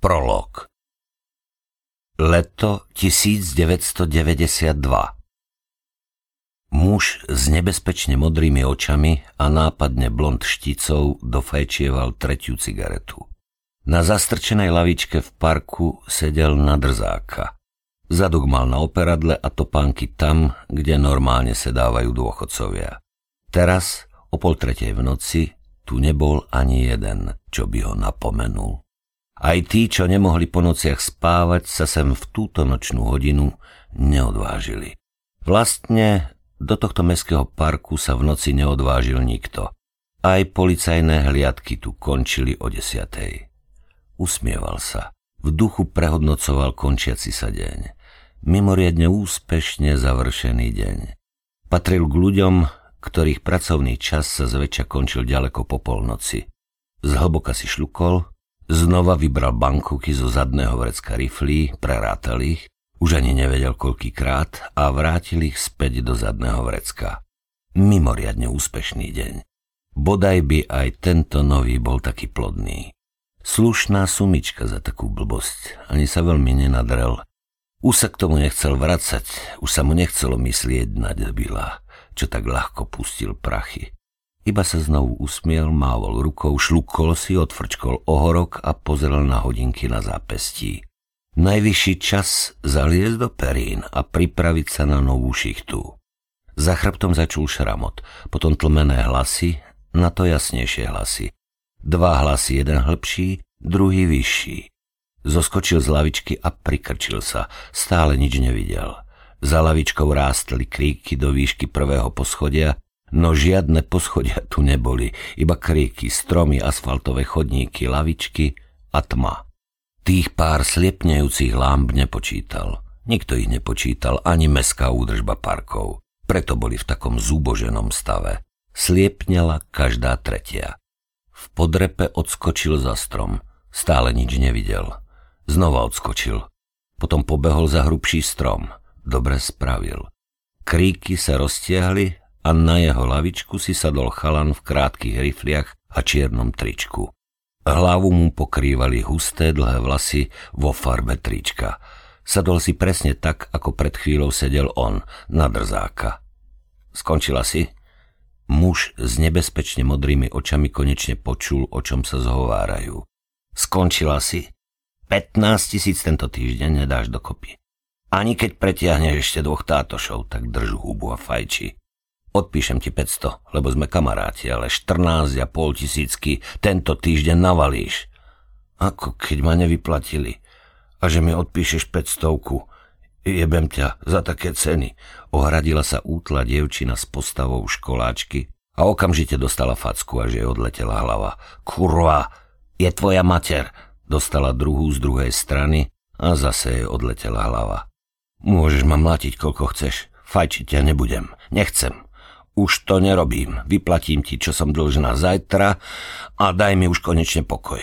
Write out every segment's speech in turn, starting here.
Prolog Leto 1992 Muž s nebezpečne modrými očami a nápadne blond šticou dofajčieval tretiu cigaretu. Na zastrčenej lavičke v parku sedel na drzáka. Zadok mal na operadle a topánky tam, kde normálne sedávajú dôchodcovia. Teraz, o pol tretej v noci, tu nebol ani jeden, čo by ho napomenul. Aj tí, čo nemohli po nociach spávať, sa sem v túto nočnú hodinu neodvážili. Vlastne do tohto mestského parku sa v noci neodvážil nikto. Aj policajné hliadky tu končili o desiatej. Usmieval sa. V duchu prehodnocoval končiaci sa deň. Mimoriadne úspešne završený deň. Patril k ľuďom, ktorých pracovný čas sa zväčša končil ďaleko po polnoci. Zhlboka si šľukol, Znova vybral bankovky zo zadného vrecka riflí, prerátal ich, už ani nevedel koľkýkrát a vrátil ich späť do zadného vrecka. Mimoriadne úspešný deň. Bodaj by aj tento nový bol taký plodný. Slušná sumička za takú blbosť, ani sa veľmi nenadrel. Už sa k tomu nechcel vracať, už sa mu nechcelo myslieť na debila, čo tak ľahko pustil prachy. Iba sa znovu usmiel, mávol rukou, šlukol si, odfrčkol ohorok a pozrel na hodinky na zápestí. Najvyšší čas zaliesť do perín a pripraviť sa na novú šichtu. Za chrbtom začul šramot, potom tlmené hlasy, na to jasnejšie hlasy. Dva hlasy, jeden hlbší, druhý vyšší. Zoskočil z lavičky a prikrčil sa, stále nič nevidel. Za lavičkou rástli kríky do výšky prvého poschodia No žiadne poschodia tu neboli, iba kríky, stromy, asfaltové chodníky, lavičky a tma. Tých pár sliepnejúcich lámb nepočítal. Nikto ich nepočítal, ani mestská údržba parkov. Preto boli v takom zúboženom stave. Sliepnela každá tretia. V podrepe odskočil za strom. Stále nič nevidel. Znova odskočil. Potom pobehol za hrubší strom. Dobre spravil. Kríky sa roztiahli a na jeho lavičku si sadol chalan v krátkých rifliach a čiernom tričku. Hlavu mu pokrývali husté dlhé vlasy vo farbe trička. Sadol si presne tak, ako pred chvíľou sedel on, na drzáka. Skončila si? Muž s nebezpečne modrými očami konečne počul, o čom sa zhovárajú. Skončila si? 15 tisíc tento týždeň nedáš dokopy. Ani keď pretiahneš ešte dvoch tátošov, tak drž hubu a fajči. Odpíšem ti 500, lebo sme kamaráti, ale 14 a pol tisícky tento týždeň navalíš. Ako keď ma nevyplatili. A že mi odpíšeš 500 Jebem ťa za také ceny. Ohradila sa útla dievčina s postavou školáčky a okamžite dostala facku a že jej odletela hlava. Kurva, je tvoja mater. Dostala druhú z druhej strany a zase jej odletela hlava. Môžeš ma mlátiť, koľko chceš. Fajčiť ťa nebudem. Nechcem. Už to nerobím. Vyplatím ti, čo som dlžná zajtra a daj mi už konečne pokoj.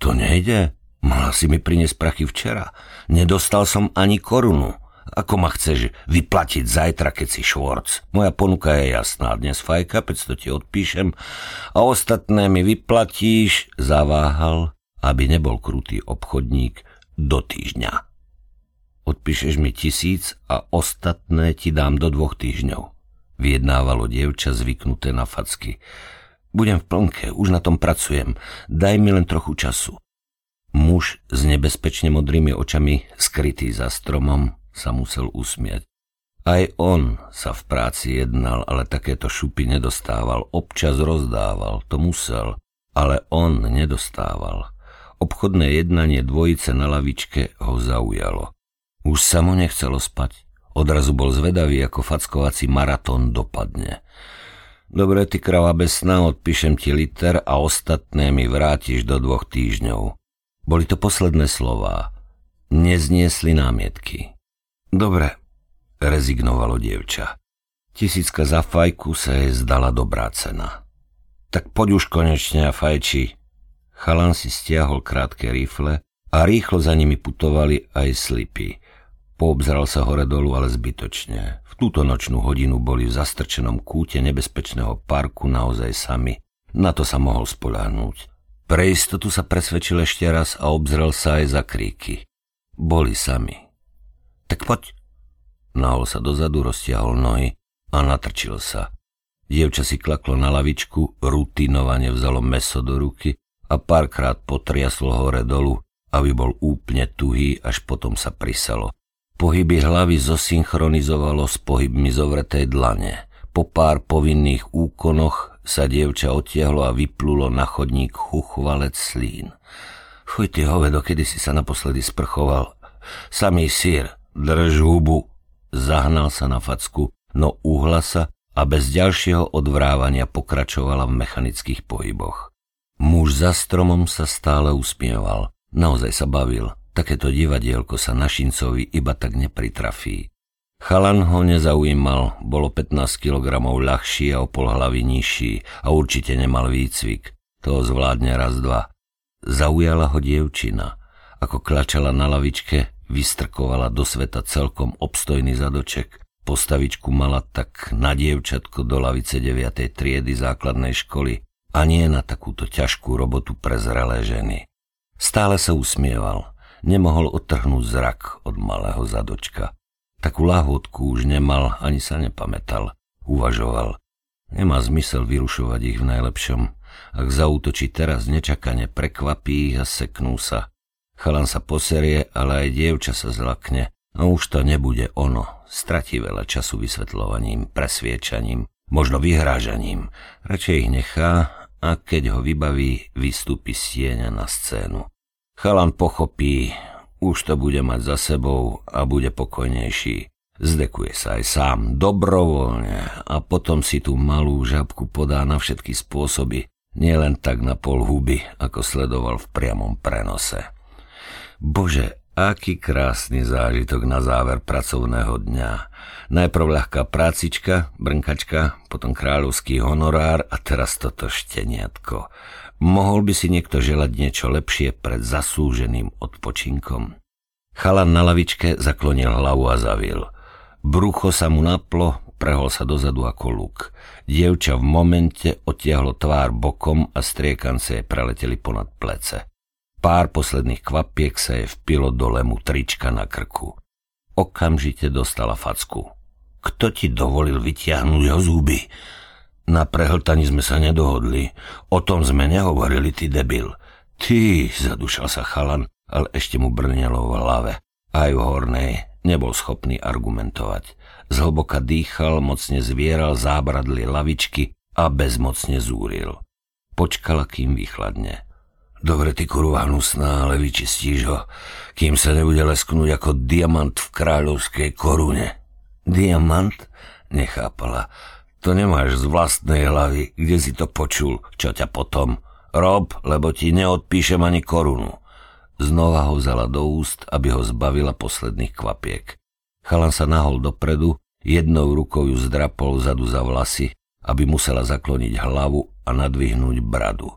To nejde. Mala si mi priniesť prachy včera. Nedostal som ani korunu. Ako ma chceš vyplatiť zajtra, keď si švorc? Moja ponuka je jasná. Dnes fajka, 500 ti odpíšem a ostatné mi vyplatíš, zaváhal, aby nebol krutý obchodník, do týždňa. Odpíšeš mi tisíc a ostatné ti dám do dvoch týždňov vyjednávalo dievča zvyknuté na facky. Budem v plnke, už na tom pracujem, daj mi len trochu času. Muž s nebezpečne modrými očami, skrytý za stromom, sa musel usmiať. Aj on sa v práci jednal, ale takéto šupy nedostával, občas rozdával, to musel, ale on nedostával. Obchodné jednanie dvojice na lavičke ho zaujalo. Už sa mu nechcelo spať. Odrazu bol zvedavý, ako fackovací maratón dopadne. Dobre, ty krava bez odpíšem ti liter a ostatné mi vrátiš do dvoch týždňov. Boli to posledné slová. Nezniesli námietky. Dobre, rezignovalo dievča. Tisícka za fajku sa jej zdala dobrá cena. Tak poď už konečne a fajči. Chalan si stiahol krátke rifle a rýchlo za nimi putovali aj slipy. Poobzral sa hore dolu, ale zbytočne. V túto nočnú hodinu boli v zastrčenom kúte nebezpečného parku naozaj sami. Na to sa mohol spoľahnúť. Pre istotu sa presvedčil ešte raz a obzrel sa aj za kríky. Boli sami. Tak poď. Nahol sa dozadu, roztiahol nohy a natrčil sa. Dievča si klaklo na lavičku, rutinovane vzalo meso do ruky a párkrát potriaslo hore dolu, aby bol úplne tuhý, až potom sa prisalo. Pohyby hlavy zosynchronizovalo s pohybmi zovretej dlane. Po pár povinných úkonoch sa dievča otiahlo a vyplulo na chodník chuchvalec slín. Chuj ty hovedo, kedy si sa naposledy sprchoval. Samý sír, drž hubu. Zahnal sa na facku, no uhla sa a bez ďalšieho odvrávania pokračovala v mechanických pohyboch. Muž za stromom sa stále usmieval. Naozaj sa bavil. Takéto divadielko sa Našincovi iba tak nepritrafí. Chalan ho nezaujímal, bolo 15 kg ľahší a o pol hlavy nižší a určite nemal výcvik. To zvládne raz, dva. Zaujala ho dievčina. Ako klačala na lavičke, vystrkovala do sveta celkom obstojný zadoček. Postavičku mala tak na dievčatko do lavice 9. triedy základnej školy a nie na takúto ťažkú robotu pre zrelé ženy. Stále sa usmieval nemohol odtrhnúť zrak od malého zadočka. Takú lahôdku už nemal, ani sa nepamätal. Uvažoval. Nemá zmysel vyrušovať ich v najlepšom. Ak zautočí teraz nečakane, prekvapí ich a seknú sa. Chalan sa poserie, ale aj dievča sa zlakne. No už to nebude ono. Stratí veľa času vysvetľovaním, presviečaním, možno vyhrážaním. Radšej ich nechá a keď ho vybaví, vystúpi z na scénu. Chalan pochopí, už to bude mať za sebou a bude pokojnejší. Zdekuje sa aj sám, dobrovoľne a potom si tú malú žabku podá na všetky spôsoby, nielen tak na pol huby, ako sledoval v priamom prenose. Bože, aký krásny zážitok na záver pracovného dňa. Najprv ľahká prácička, brnkačka, potom kráľovský honorár a teraz toto šteniatko. Mohol by si niekto želať niečo lepšie pred zasúženým odpočinkom? Chalan na lavičke zaklonil hlavu a zavil. Brucho sa mu naplo, prehol sa dozadu ako luk. Dievča v momente otiahlo tvár bokom a striekance preleteli ponad plece. Pár posledných kvapiek sa je vpilo do lemu trička na krku. Okamžite dostala facku. Kto ti dovolil vytiahnuť ho zuby? Na prehltaní sme sa nedohodli. O tom sme nehovorili, ty debil. Ty, zadušal sa chalan, ale ešte mu brnelo v hlave. Aj v hornej nebol schopný argumentovať. Zhlboka dýchal, mocne zvieral zábradlie lavičky a bezmocne zúril. Počkala, kým vychladne. Dobre, ty kurva hnusná, ale vyčistíš ho, kým sa nebude lesknúť ako diamant v kráľovskej korune. Diamant? Nechápala. To nemáš z vlastnej hlavy, kde si to počul, čo ťa potom. Rob, lebo ti neodpíšem ani korunu. Znova ho vzala do úst, aby ho zbavila posledných kvapiek. Chalan sa nahol dopredu, jednou rukou ju zdrapol zadu za vlasy, aby musela zakloniť hlavu a nadvihnúť bradu.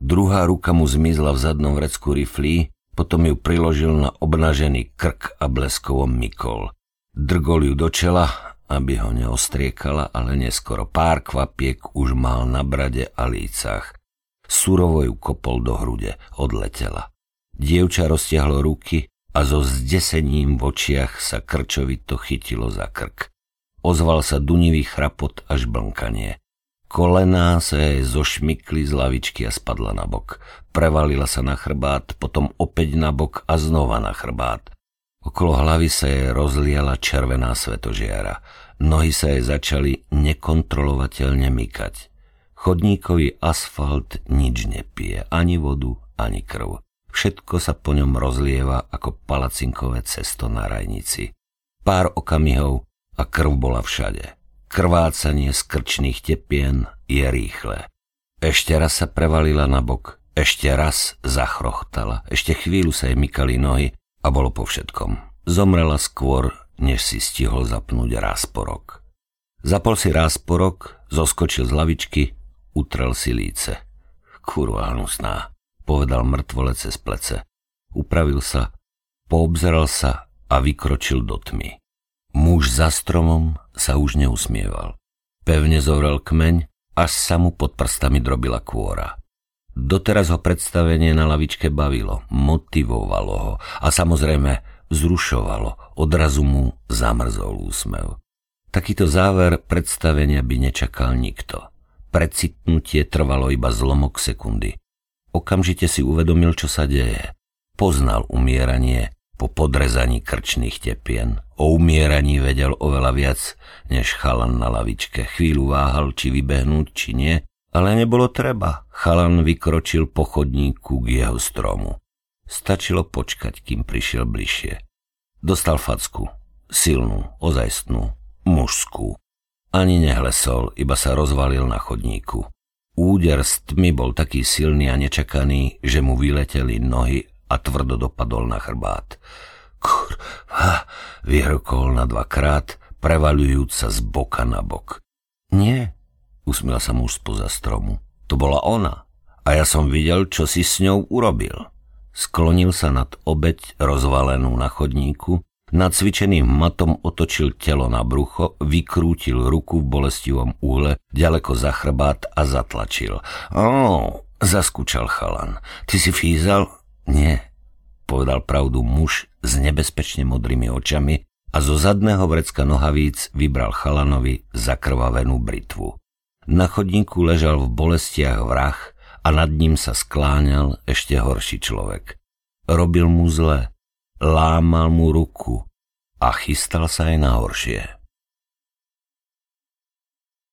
Druhá ruka mu zmizla v zadnom vrecku riflí, potom ju priložil na obnažený krk a bleskovo mykol. Drgol ju do čela aby ho neostriekala, ale neskoro pár kvapiek už mal na brade a lícach. Surovo ju kopol do hrude, odletela. Dievča roztiahlo ruky a so zdesením v očiach sa krčovito chytilo za krk. Ozval sa dunivý chrapot až blnkanie. Kolená sa jej zošmykli z lavičky a spadla na bok. Prevalila sa na chrbát, potom opäť na bok a znova na chrbát. Okolo hlavy sa jej rozliala červená svetožiara. Nohy sa jej začali nekontrolovateľne mykať. Chodníkový asfalt nič nepije, ani vodu, ani krv. Všetko sa po ňom rozlieva ako palacinkové cesto na rajnici. Pár okamihov a krv bola všade. Krvácanie z krčných tepien je rýchle. Ešte raz sa prevalila na bok, ešte raz zachrochtala, ešte chvíľu sa jej mykali nohy a bolo po všetkom. Zomrela skôr, než si stihol zapnúť rásporok. Zapol si rásporok, zoskočil z lavičky, utrel si líce. Kurva hnusná, povedal mŕtvole cez plece. Upravil sa, poobzeral sa a vykročil do tmy. Muž za stromom sa už neusmieval. Pevne zovrel kmeň, až sa mu pod prstami drobila kôra. Doteraz ho predstavenie na lavičke bavilo, motivovalo ho a samozrejme zrušovalo, odrazu mu zamrzol úsmev. Takýto záver predstavenia by nečakal nikto. Precitnutie trvalo iba zlomok sekundy. Okamžite si uvedomil, čo sa deje. Poznal umieranie po podrezaní krčných tepien. O umieraní vedel oveľa viac, než chalan na lavičke. Chvíľu váhal, či vybehnúť, či nie, ale nebolo treba. Chalan vykročil po chodníku k jeho stromu. Stačilo počkať, kým prišiel bližšie. Dostal facku. Silnú, ozajstnú, mužskú. Ani nehlesol, iba sa rozvalil na chodníku. Úder z tmy bol taký silný a nečakaný, že mu vyleteli nohy a tvrdo dopadol na chrbát. Kurva, vyhrkol na dvakrát, prevaľujúc sa z boka na bok. Nie, usmiel sa muž spoza stromu. To bola ona. A ja som videl, čo si s ňou urobil. Sklonil sa nad obeď rozvalenú na chodníku, nad cvičeným matom otočil telo na brucho, vykrútil ruku v bolestivom úhle ďaleko za chrbát a zatlačil. Ó, zaskúčal chalan. Ty si fízal? Nie, povedal pravdu muž s nebezpečne modrými očami a zo zadného vrecka nohavíc vybral chalanovi zakrvavenú britvu. Na chodníku ležal v bolestiach vrah a nad ním sa skláňal ešte horší človek. Robil mu zle, lámal mu ruku a chystal sa aj na horšie.